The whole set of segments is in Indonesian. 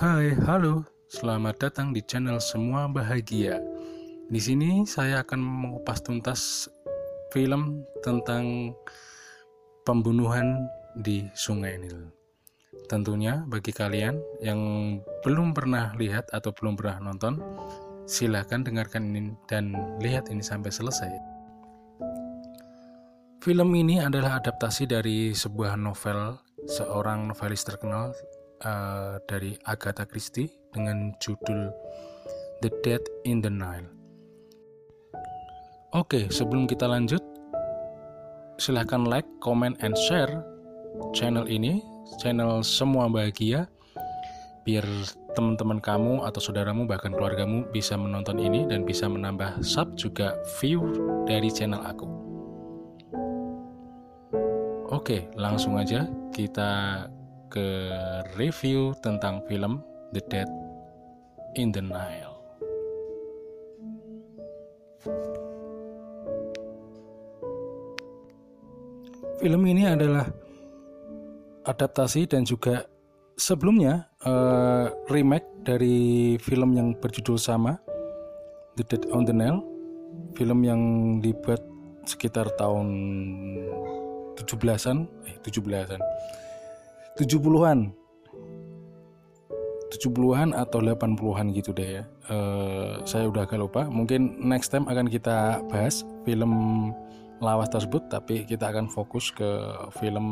Hai, halo. Selamat datang di channel Semua Bahagia. Di sini saya akan mengupas tuntas film tentang pembunuhan di Sungai Nil. Tentunya bagi kalian yang belum pernah lihat atau belum pernah nonton, silahkan dengarkan ini dan lihat ini sampai selesai. Film ini adalah adaptasi dari sebuah novel seorang novelis terkenal uh, dari Agatha Christie dengan judul The Dead in the Nile. Oke, sebelum kita lanjut, silahkan like, comment, and share channel ini, channel Semua Bahagia, biar teman-teman kamu atau saudaramu bahkan keluargamu bisa menonton ini dan bisa menambah sub juga view dari channel aku. Oke, langsung aja kita ke review tentang film The Dead in the Nile. Film ini adalah adaptasi dan juga sebelumnya uh, remake dari film yang berjudul sama The Dead on the Nile, film yang dibuat sekitar tahun 17-an, eh 17-an. 70-an. 70-an atau 80-an gitu deh ya. Uh, saya udah agak lupa. Mungkin next time akan kita bahas film lawas tersebut, tapi kita akan fokus ke film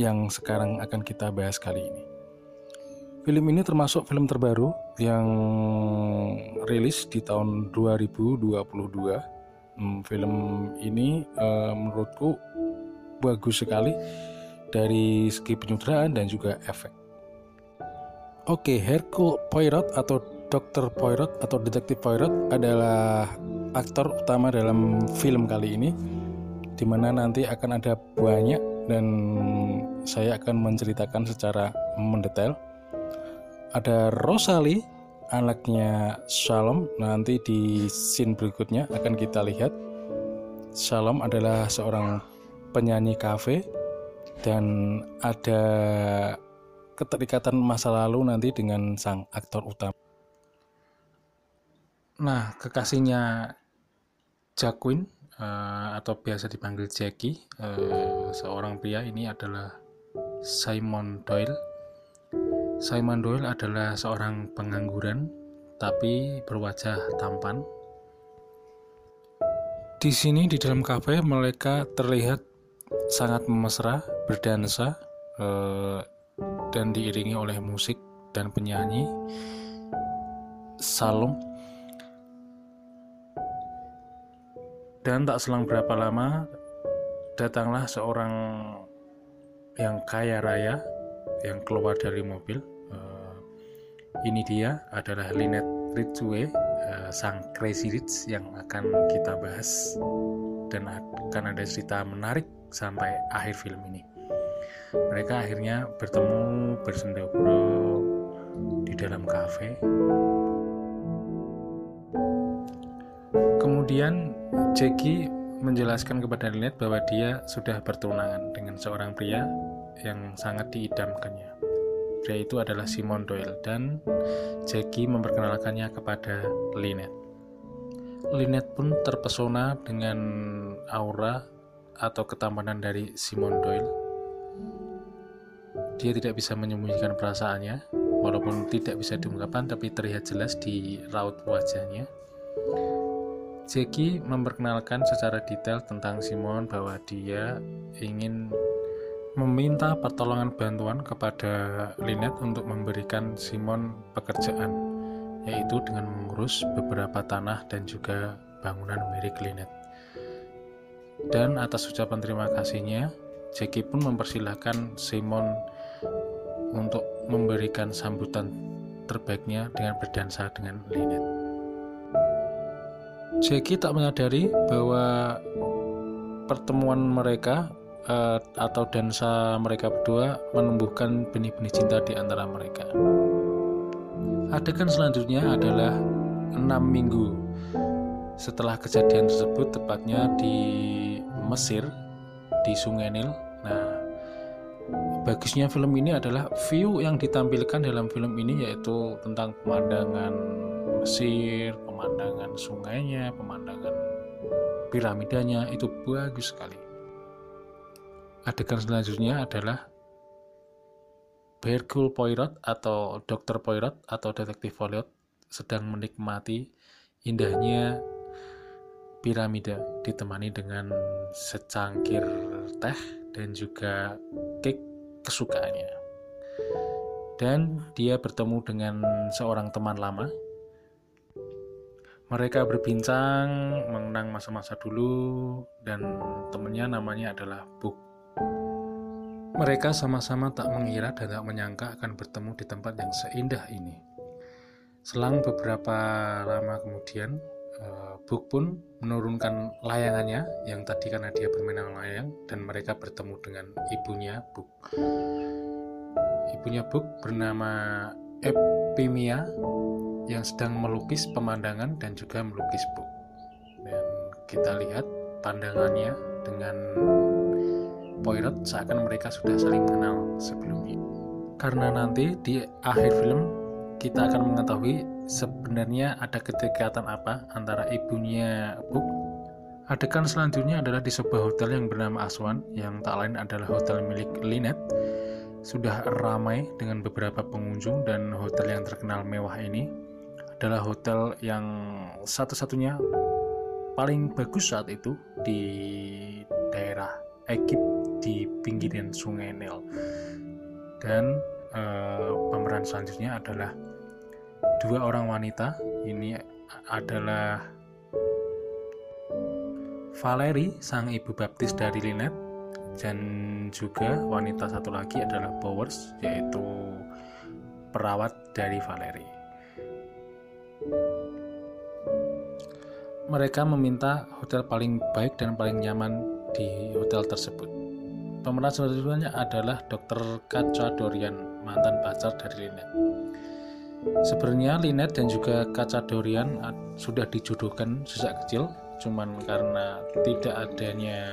yang sekarang akan kita bahas kali ini. Film ini termasuk film terbaru yang rilis di tahun 2022 hmm, film ini uh, menurutku bagus sekali dari segi penyutraan dan juga efek. Oke, Hercule Poirot atau Dr. Poirot atau Detektif Poirot adalah aktor utama dalam film kali ini di mana nanti akan ada banyak dan saya akan menceritakan secara mendetail. Ada Rosalie anaknya Shalom. Nanti di scene berikutnya akan kita lihat Shalom adalah seorang penyanyi kafe dan ada keterikatan masa lalu nanti dengan sang aktor utama. Nah, kekasihnya Jacqueline uh, atau biasa dipanggil Jackie, uh, seorang pria ini adalah Simon Doyle Simon Doyle adalah seorang pengangguran tapi berwajah tampan. Di sini di dalam kafe mereka terlihat sangat mesra, berdansa eh, dan diiringi oleh musik dan penyanyi Salom. Dan tak selang berapa lama datanglah seorang yang kaya raya yang keluar dari mobil. Uh, ini dia adalah Lynette Ridgway, uh, sang Crazy Rich yang akan kita bahas dan akan ada cerita menarik sampai akhir film ini. Mereka akhirnya bertemu bersendaguro di dalam kafe. Kemudian Jackie menjelaskan kepada Lynette bahwa dia sudah bertunangan dengan seorang pria yang sangat diidamkannya. Pria itu adalah Simon Doyle dan Jackie memperkenalkannya kepada Lynette. Lynette pun terpesona dengan aura atau ketampanan dari Simon Doyle. Dia tidak bisa menyembunyikan perasaannya, walaupun tidak bisa diungkapkan tapi terlihat jelas di raut wajahnya. Jackie memperkenalkan secara detail tentang Simon bahwa dia ingin meminta pertolongan bantuan kepada Lynette untuk memberikan Simon pekerjaan, yaitu dengan mengurus beberapa tanah dan juga bangunan milik Lynette. Dan atas ucapan terima kasihnya, Jackie pun mempersilahkan Simon untuk memberikan sambutan terbaiknya dengan berdansa dengan Lynette. Jackie tak menyadari bahwa pertemuan mereka uh, atau dansa mereka berdua menumbuhkan benih-benih cinta di antara mereka. Adegan selanjutnya adalah enam minggu setelah kejadian tersebut, tepatnya di Mesir, di Sungai Nil. Nah, bagusnya film ini adalah view yang ditampilkan dalam film ini yaitu tentang pemandangan Mesir, pemandangan sungainya, pemandangan piramidanya itu bagus sekali. Adegan selanjutnya adalah Hercule Poirot atau Dr. Poirot atau Detektif Poirot sedang menikmati indahnya piramida ditemani dengan secangkir teh dan juga cake kesukaannya. Dan dia bertemu dengan seorang teman lama. Mereka berbincang mengenang masa-masa dulu dan temannya namanya adalah Buk. Mereka sama-sama tak mengira dan tak menyangka akan bertemu di tempat yang seindah ini. Selang beberapa lama kemudian, uh, Buk pun menurunkan layangannya yang tadi karena dia bermain layang dan mereka bertemu dengan ibunya Buk. Ibunya Buk bernama Epimia yang sedang melukis pemandangan dan juga melukis Buk. Dan kita lihat pandangannya dengan Poirot seakan mereka sudah saling mengenal sebelumnya. Karena nanti di akhir film kita akan mengetahui sebenarnya ada kedekatan apa antara ibunya Book. Adegan selanjutnya adalah di sebuah hotel yang bernama Aswan, yang tak lain adalah hotel milik Lynette. Sudah ramai dengan beberapa pengunjung dan hotel yang terkenal mewah ini adalah hotel yang satu-satunya paling bagus saat itu di daerah Egypt di pinggiran Sungai Nil. Dan e, pemeran selanjutnya adalah dua orang wanita. Ini adalah Valerie, sang ibu baptis dari Lynette, dan juga wanita satu lagi adalah Bowers, yaitu perawat dari Valerie. Mereka meminta hotel paling baik dan paling nyaman di hotel tersebut. Pemeran selanjutnya adalah Dr. Kaca Dorian, mantan pacar dari Lynette. Sebenarnya Lynette dan juga Kaca Dorian sudah dijodohkan sejak kecil, cuman karena tidak adanya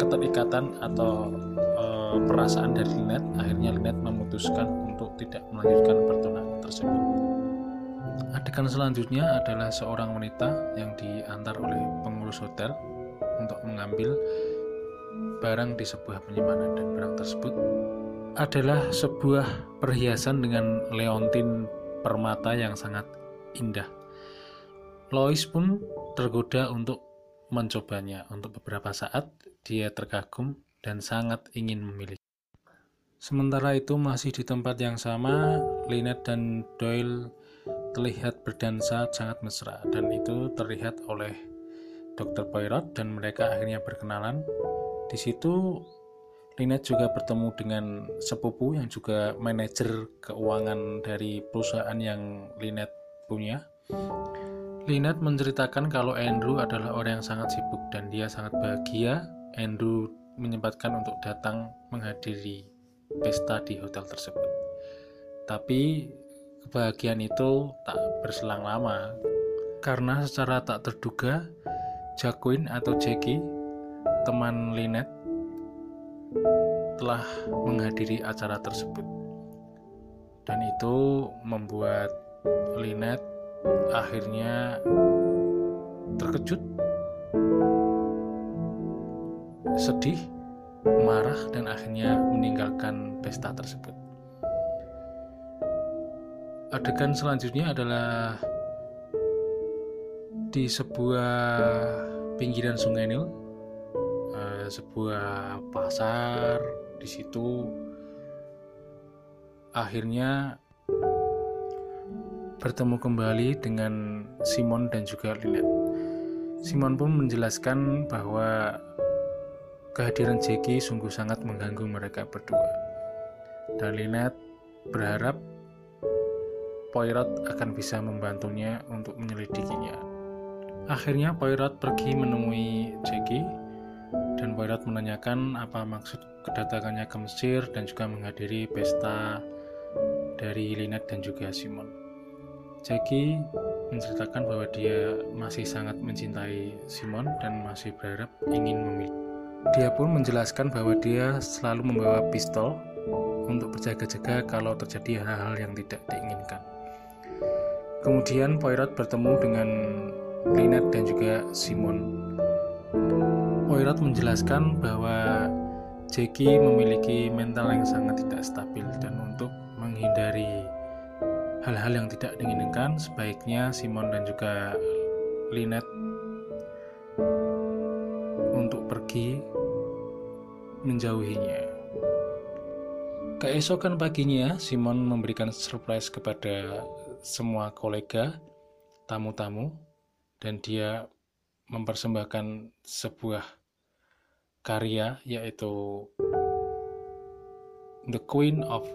keterikatan atau e, perasaan dari Lynette, akhirnya Lynette memutuskan untuk tidak melanjutkan pertunangan tersebut. Adegan selanjutnya adalah seorang wanita yang diantar oleh pengurus hotel untuk mengambil barang di sebuah penyimpanan dan barang tersebut adalah sebuah perhiasan dengan leontin permata yang sangat indah. Lois pun tergoda untuk mencobanya. Untuk beberapa saat dia terkagum dan sangat ingin memiliki. Sementara itu masih di tempat yang sama, Lynette dan Doyle terlihat berdansa sangat mesra dan itu terlihat oleh Dr. Poirot dan mereka akhirnya berkenalan di situ Lynette juga bertemu dengan sepupu yang juga manajer keuangan dari perusahaan yang Lynette punya. Lynette menceritakan kalau Andrew adalah orang yang sangat sibuk dan dia sangat bahagia Andrew menyempatkan untuk datang menghadiri pesta di hotel tersebut. Tapi kebahagiaan itu tak berselang lama karena secara tak terduga Jacqueline atau Jackie teman Linet telah menghadiri acara tersebut. Dan itu membuat Linet akhirnya terkejut sedih marah dan akhirnya meninggalkan pesta tersebut. Adegan selanjutnya adalah di sebuah pinggiran sungai Nil sebuah pasar di situ akhirnya bertemu kembali dengan Simon dan juga Lynette. Simon pun menjelaskan bahwa kehadiran Jackie sungguh sangat mengganggu mereka berdua. Dan Lynette berharap Poirot akan bisa membantunya untuk menyelidikinya. Akhirnya Poirot pergi menemui Jackie dan Poirot menanyakan apa maksud kedatangannya ke Mesir dan juga menghadiri pesta dari Lynette dan juga Simon. Jackie menceritakan bahwa dia masih sangat mencintai Simon dan masih berharap ingin memilih. Dia pun menjelaskan bahwa dia selalu membawa pistol untuk berjaga-jaga kalau terjadi hal-hal yang tidak diinginkan. Kemudian Poirot bertemu dengan Lynette dan juga Simon. Poirot menjelaskan bahwa Jackie memiliki mental yang sangat tidak stabil dan untuk menghindari hal-hal yang tidak diinginkan sebaiknya Simon dan juga Lynette untuk pergi menjauhinya. Keesokan paginya, Simon memberikan surprise kepada semua kolega, tamu-tamu, dan dia mempersembahkan sebuah karya yaitu The Queen of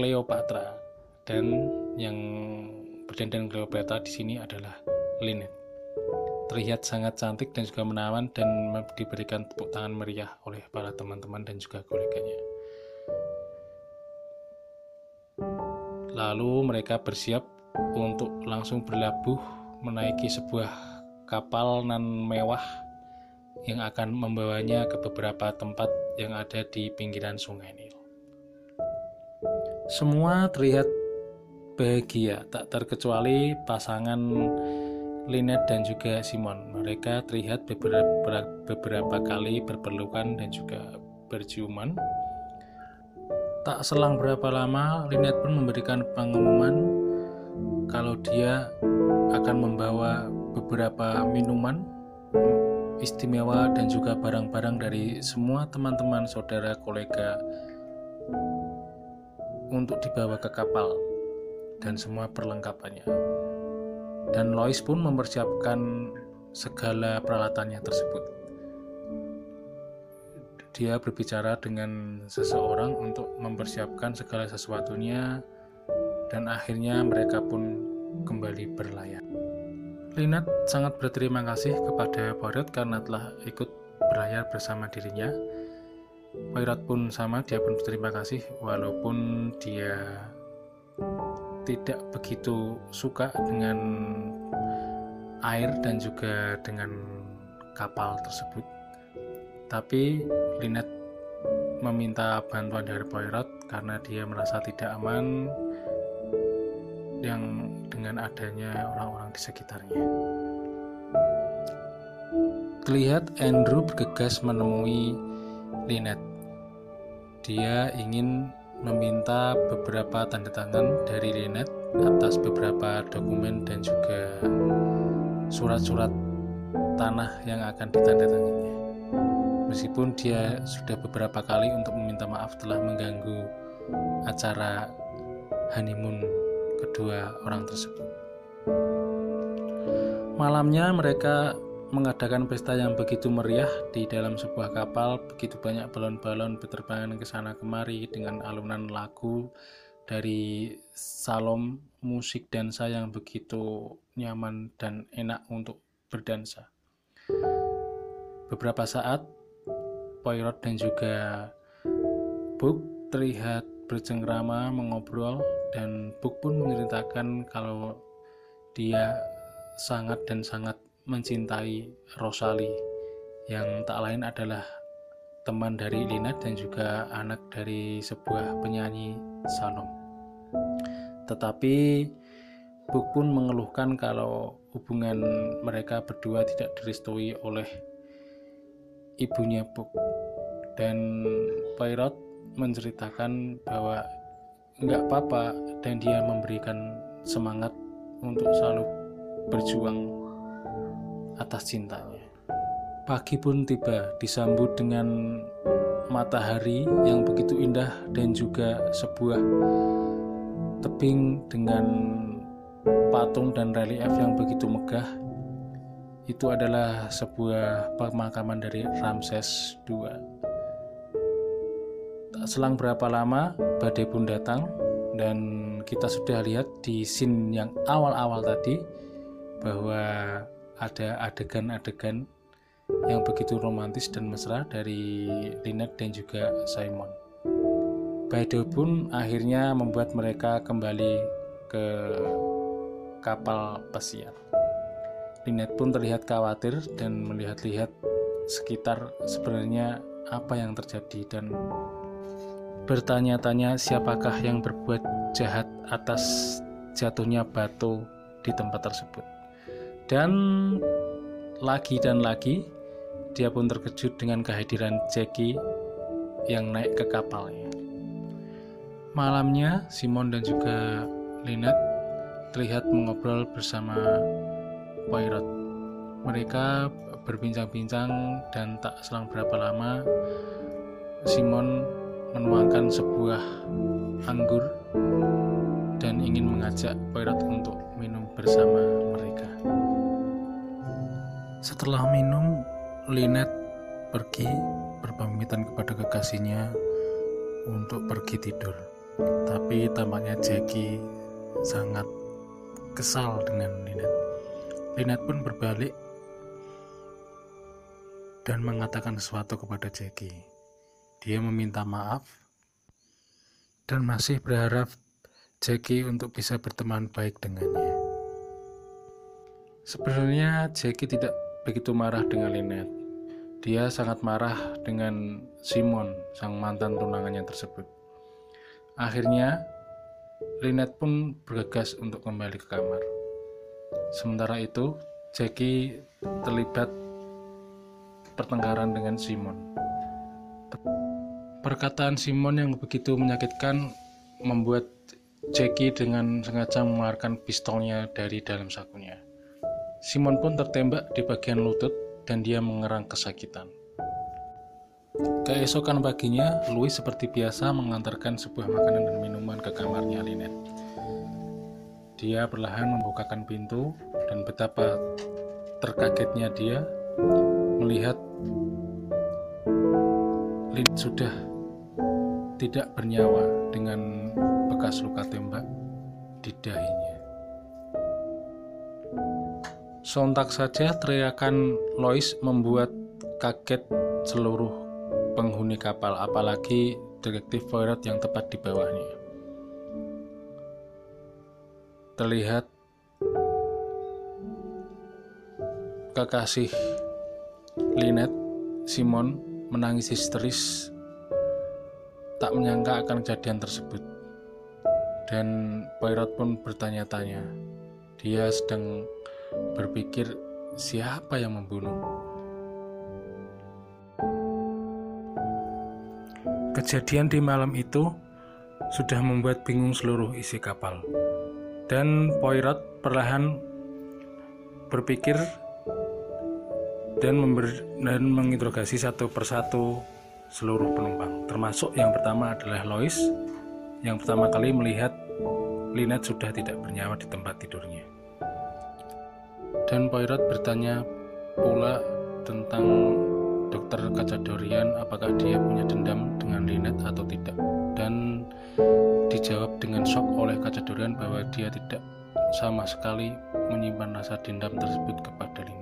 Cleopatra dan yang berdandan Cleopatra di sini adalah Lynette terlihat sangat cantik dan juga menawan dan diberikan tepuk tangan meriah oleh para teman-teman dan juga koleganya. Lalu mereka bersiap untuk langsung berlabuh menaiki sebuah kapal nan mewah yang akan membawanya ke beberapa tempat yang ada di pinggiran sungai Nil. Semua terlihat bahagia, tak terkecuali pasangan Lynette dan juga Simon. Mereka terlihat beberapa, beberapa kali berpelukan dan juga berciuman. Tak selang berapa lama, Lynette pun memberikan pengumuman kalau dia akan membawa beberapa minuman istimewa dan juga barang-barang dari semua teman-teman, saudara, kolega untuk dibawa ke kapal dan semua perlengkapannya dan Lois pun mempersiapkan segala peralatannya tersebut. Dia berbicara dengan seseorang untuk mempersiapkan segala sesuatunya dan akhirnya mereka pun kembali berlayar. Linat sangat berterima kasih kepada Poirot karena telah ikut berlayar bersama dirinya. Poirot pun sama, dia pun berterima kasih walaupun dia tidak begitu suka dengan air dan juga dengan kapal tersebut. Tapi Lynette meminta bantuan dari Poirot karena dia merasa tidak aman yang dengan adanya orang-orang di sekitarnya. Terlihat Andrew bergegas menemui Lynette. Dia ingin meminta beberapa tanda tangan dari Linet atas beberapa dokumen dan juga surat-surat tanah yang akan ditandatangannya. Meskipun dia sudah beberapa kali untuk meminta maaf telah mengganggu acara honeymoon kedua orang tersebut. Malamnya mereka mengadakan pesta yang begitu meriah di dalam sebuah kapal, begitu banyak balon-balon berterbangan ke sana kemari dengan alunan lagu dari salom musik dansa yang begitu nyaman dan enak untuk berdansa. Beberapa saat, Poirot dan juga Book terlihat bercengkrama mengobrol dan Book pun menceritakan kalau dia sangat dan sangat mencintai Rosali yang tak lain adalah teman dari Lina dan juga anak dari sebuah penyanyi Salom. Tetapi Buk pun mengeluhkan kalau hubungan mereka berdua tidak direstui oleh ibunya Buk. Dan Poirot menceritakan bahwa nggak apa-apa dan dia memberikan semangat untuk selalu berjuang atas cintanya. Pagi pun tiba disambut dengan matahari yang begitu indah dan juga sebuah tebing dengan patung dan relief yang begitu megah. Itu adalah sebuah pemakaman dari Ramses II. Selang berapa lama, badai pun datang dan kita sudah lihat di scene yang awal-awal tadi bahwa ada adegan-adegan yang begitu romantis dan mesra dari Lynette dan juga Simon. Baido pun akhirnya membuat mereka kembali ke kapal pesiar. Lynette pun terlihat khawatir dan melihat-lihat sekitar sebenarnya apa yang terjadi dan bertanya-tanya siapakah yang berbuat jahat atas jatuhnya batu di tempat tersebut. Dan lagi dan lagi dia pun terkejut dengan kehadiran Jackie yang naik ke kapalnya. Malamnya Simon dan juga Lynette terlihat mengobrol bersama Poirot. Mereka berbincang-bincang dan tak selang berapa lama Simon menuangkan sebuah anggur dan ingin mengajak Poirot untuk minum bersama mereka. Setelah minum, Lynette pergi berpamitan kepada kekasihnya untuk pergi tidur. Tapi tampaknya Jackie sangat kesal dengan Lynette. Lynette pun berbalik dan mengatakan sesuatu kepada Jackie. Dia meminta maaf dan masih berharap Jackie untuk bisa berteman baik dengannya. Sebenarnya Jackie tidak begitu marah dengan Lynette. Dia sangat marah dengan Simon, sang mantan tunangannya tersebut. Akhirnya, Lynette pun bergegas untuk kembali ke kamar. Sementara itu, Jackie terlibat pertengkaran dengan Simon. Perkataan Simon yang begitu menyakitkan membuat Jackie dengan sengaja mengeluarkan pistolnya dari dalam sakunya. Simon pun tertembak di bagian lutut dan dia mengerang kesakitan. Keesokan paginya, Louis seperti biasa mengantarkan sebuah makanan dan minuman ke kamarnya Lynette. Dia perlahan membukakan pintu dan betapa terkagetnya dia melihat Lynette sudah tidak bernyawa dengan bekas luka tembak di dahinya. Sontak saja teriakan Lois membuat kaget seluruh penghuni kapal, apalagi detektif Poirot yang tepat di bawahnya. Terlihat kekasih Lynette, Simon, menangis histeris tak menyangka akan kejadian tersebut. Dan Poirot pun bertanya-tanya. Dia sedang berpikir siapa yang membunuh. Kejadian di malam itu sudah membuat bingung seluruh isi kapal. Dan Poirot perlahan berpikir dan, dan menginterogasi satu persatu seluruh penumpang, termasuk yang pertama adalah Lois, yang pertama kali melihat Lynette sudah tidak bernyawa di tempat tidurnya. Dan Poirot bertanya pula tentang dokter Kacadorian apakah dia punya dendam dengan Lynette atau tidak. Dan dijawab dengan shock oleh Kacadorian bahwa dia tidak sama sekali menyimpan rasa dendam tersebut kepada Lynette.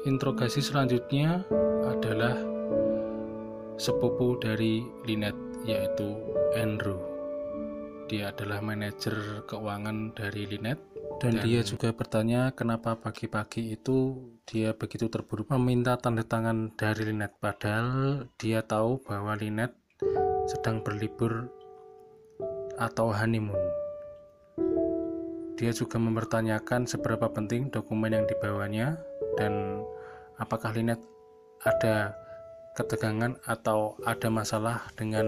Interogasi selanjutnya adalah sepupu dari Lynette yaitu Andrew. Dia adalah manajer keuangan dari Lynette dan, dan dia juga bertanya kenapa pagi-pagi itu dia begitu terburu meminta tanda tangan dari Linet padahal dia tahu bahwa Linet sedang berlibur atau honeymoon. Dia juga mempertanyakan seberapa penting dokumen yang dibawanya dan apakah Linet ada ketegangan atau ada masalah dengan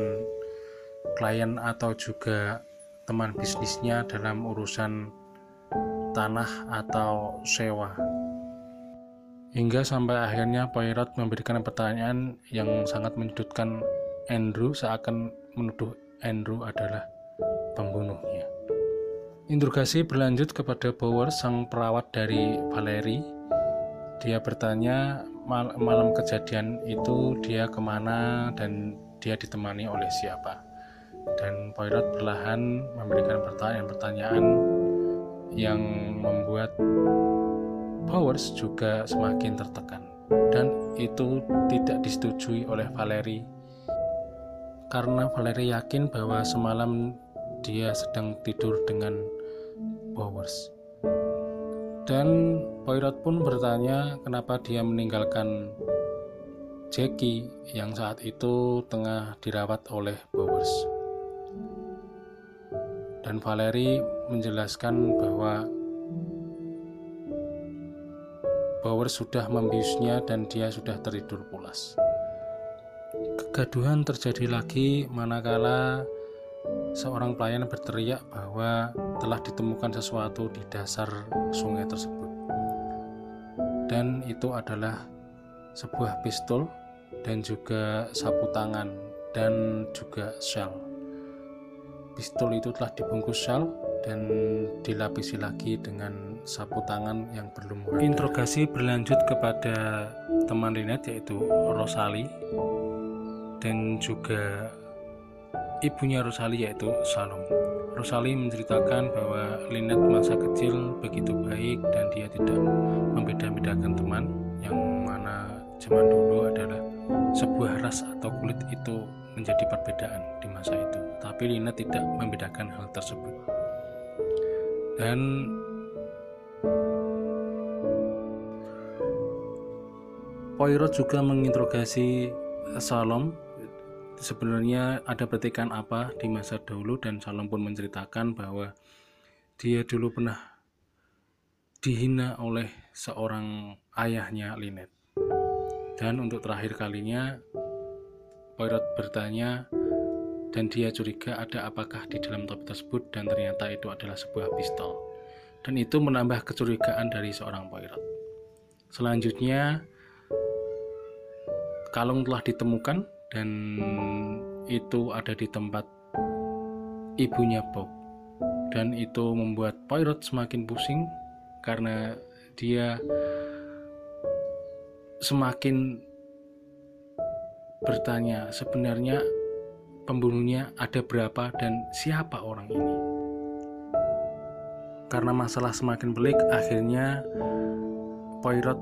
klien atau juga teman bisnisnya dalam urusan tanah atau sewa. Hingga sampai akhirnya Poirot memberikan pertanyaan yang sangat menyudutkan Andrew seakan menuduh Andrew adalah pembunuhnya. Interogasi berlanjut kepada Bowers, sang perawat dari Valerie. Dia bertanya mal malam kejadian itu dia ke mana dan dia ditemani oleh siapa. Dan Poirot perlahan memberikan pertanyaan-pertanyaan yang membuat Powers juga semakin tertekan. Dan itu tidak disetujui oleh Valerie karena Valerie yakin bahwa semalam dia sedang tidur dengan Powers dan Poirot pun bertanya kenapa dia meninggalkan Jackie yang saat itu tengah dirawat oleh Bowers. Dan Valerie menjelaskan bahwa Bowers sudah membiusnya dan dia sudah tertidur pulas. Kegaduhan terjadi lagi manakala seorang pelayan berteriak bahwa telah ditemukan sesuatu di dasar sungai tersebut. Dan itu adalah sebuah pistol dan juga sapu tangan dan juga shell. Pistol itu telah dibungkus shell dan dilapisi lagi dengan sapu tangan yang berlumuran. Interogasi berlanjut kepada teman Linet yaitu Rosali dan juga ibunya Rosali yaitu Salom. Rosali menceritakan bahwa Linet masa kecil begitu baik dan dia tidak membeda-bedakan teman yang mana zaman dulu adalah sebuah ras atau kulit itu menjadi perbedaan di masa itu. Tapi Lina tidak membedakan hal tersebut. Dan Poirot juga menginterogasi Salom sebenarnya ada petikan apa di masa dahulu dan Salom pun menceritakan bahwa dia dulu pernah dihina oleh seorang ayahnya Linet dan untuk terakhir kalinya, Poirot bertanya dan dia curiga ada apakah di dalam topi tersebut dan ternyata itu adalah sebuah pistol. Dan itu menambah kecurigaan dari seorang Poirot. Selanjutnya, kalung telah ditemukan dan itu ada di tempat ibunya Bob. Dan itu membuat Poirot semakin pusing karena dia semakin bertanya sebenarnya pembunuhnya ada berapa dan siapa orang ini. Karena masalah semakin pelik, akhirnya Poirot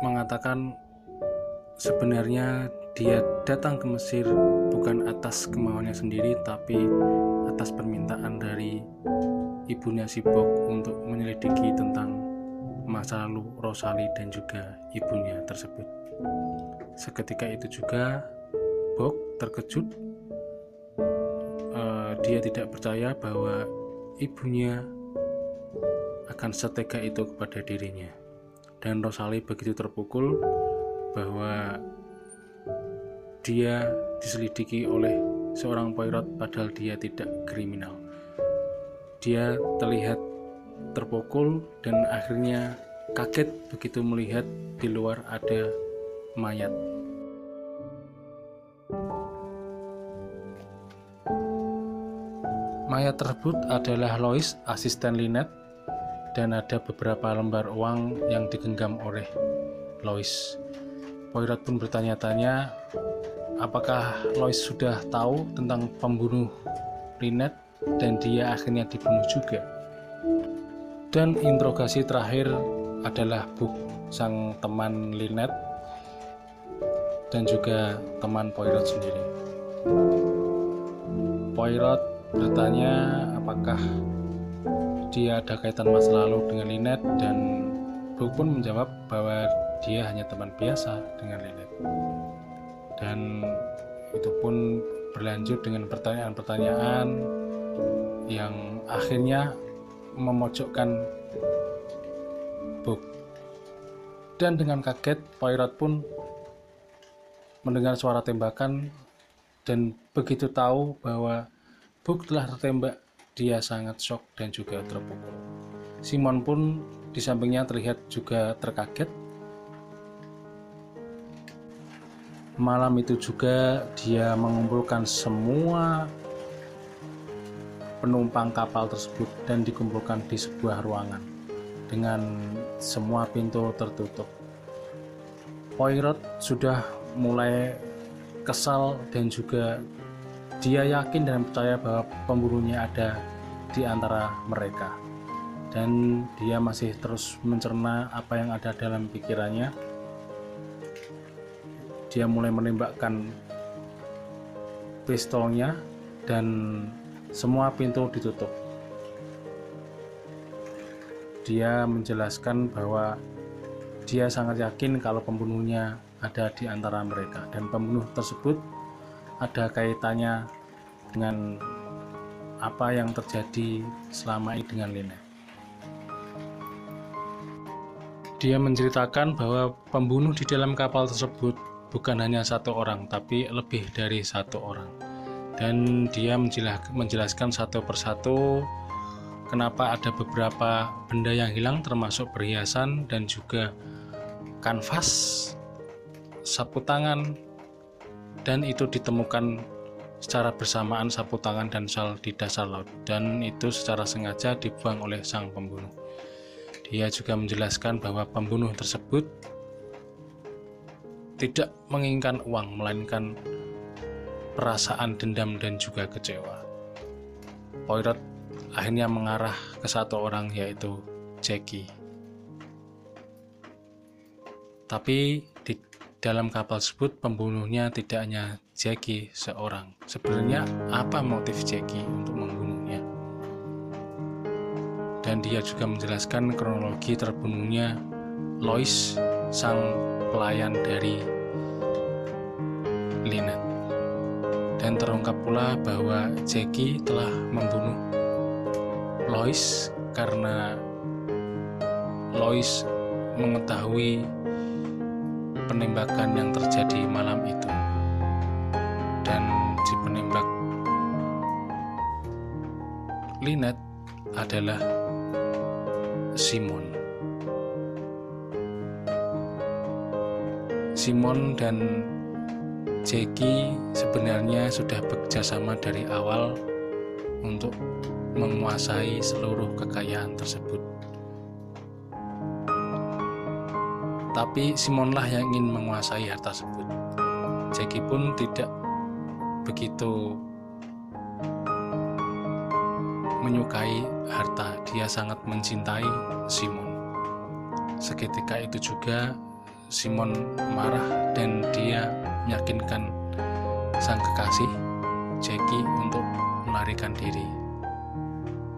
mengatakan sebenarnya dia datang ke Mesir bukan atas kemauannya sendiri tapi atas permintaan dari ibunya Sibok untuk menyelidiki tentang masa lalu Rosali dan juga ibunya tersebut. Seketika itu juga Bok terkejut. Uh, dia tidak percaya bahwa ibunya akan setega itu kepada dirinya. Dan Rosali begitu terpukul bahwa dia diselidiki oleh seorang poirot padahal dia tidak kriminal. Dia terlihat terpukul dan akhirnya kaget begitu melihat di luar ada mayat. Mayat tersebut adalah Lois, asisten Linet, dan ada beberapa lembar uang yang digenggam oleh Lois. Poirot pun bertanya-tanya, apakah Lois sudah tahu tentang pembunuh Linet dan dia akhirnya dibunuh juga. Dan interogasi terakhir adalah Buk, sang teman Linet dan juga teman Poirot sendiri. Poirot bertanya apakah dia ada kaitan masa lalu dengan Linet dan Buk pun menjawab bahwa dia hanya teman biasa dengan Linet. Dan itu pun berlanjut dengan pertanyaan-pertanyaan yang akhirnya memojokkan Book. Dan dengan kaget, Poirot pun mendengar suara tembakan dan begitu tahu bahwa Book telah tertembak, dia sangat shock dan juga terpukul. Simon pun di sampingnya terlihat juga terkaget. Malam itu juga dia mengumpulkan semua penumpang kapal tersebut dan dikumpulkan di sebuah ruangan dengan semua pintu tertutup. Poirot sudah mulai kesal dan juga dia yakin dan percaya bahwa pembunuhnya ada di antara mereka. Dan dia masih terus mencerna apa yang ada dalam pikirannya. Dia mulai menembakkan pistolnya dan semua pintu ditutup. Dia menjelaskan bahwa dia sangat yakin kalau pembunuhnya ada di antara mereka dan pembunuh tersebut ada kaitannya dengan apa yang terjadi selama ini dengan Lina. Dia menceritakan bahwa pembunuh di dalam kapal tersebut bukan hanya satu orang, tapi lebih dari satu orang. Dan dia menjelaskan satu persatu kenapa ada beberapa benda yang hilang termasuk perhiasan dan juga kanvas, sapu tangan, dan itu ditemukan secara bersamaan sapu tangan dan sal di dasar laut dan itu secara sengaja dibuang oleh sang pembunuh. Dia juga menjelaskan bahwa pembunuh tersebut tidak menginginkan uang, melainkan perasaan dendam dan juga kecewa. Poirot akhirnya mengarah ke satu orang yaitu Jackie. Tapi di dalam kapal tersebut pembunuhnya tidak hanya Jackie seorang. Sebenarnya apa motif Jackie untuk membunuhnya? dan dia juga menjelaskan kronologi terbunuhnya Lois, sang pelayan dari Lynette. Dan terungkap pula bahwa Jackie telah membunuh Lois karena Lois mengetahui penembakan yang terjadi malam itu. Dan si penembak Lynette adalah Simon. Simon dan Jackie sebenarnya sudah bekerjasama dari awal untuk menguasai seluruh kekayaan tersebut. Tapi Simonlah yang ingin menguasai harta tersebut. Jackie pun tidak begitu menyukai harta, dia sangat mencintai Simon. Seketika itu juga Simon marah dan dia meyakinkan sang kekasih Jackie untuk melarikan diri.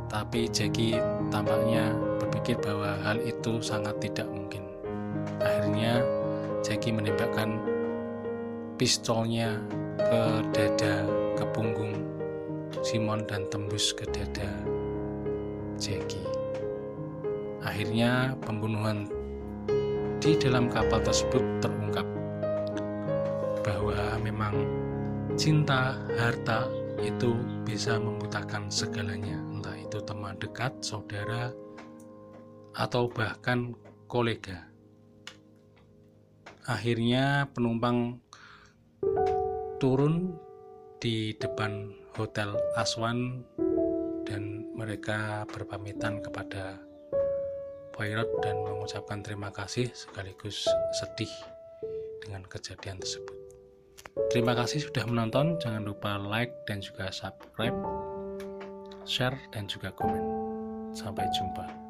Tapi Jackie tampaknya berpikir bahwa hal itu sangat tidak mungkin. Akhirnya Jackie menembakkan pistolnya ke dada, ke punggung Simon dan tembus ke dada Jackie. Akhirnya pembunuhan di dalam kapal tersebut terungkap bahwa memang cinta, harta itu bisa membutakan segalanya, entah itu teman dekat, saudara, atau bahkan kolega. Akhirnya penumpang turun di depan Hotel Aswan dan mereka berpamitan kepada Poirot dan mengucapkan terima kasih sekaligus sedih dengan kejadian tersebut. Terima kasih sudah menonton, jangan lupa like dan juga subscribe, share dan juga komen. Sampai jumpa.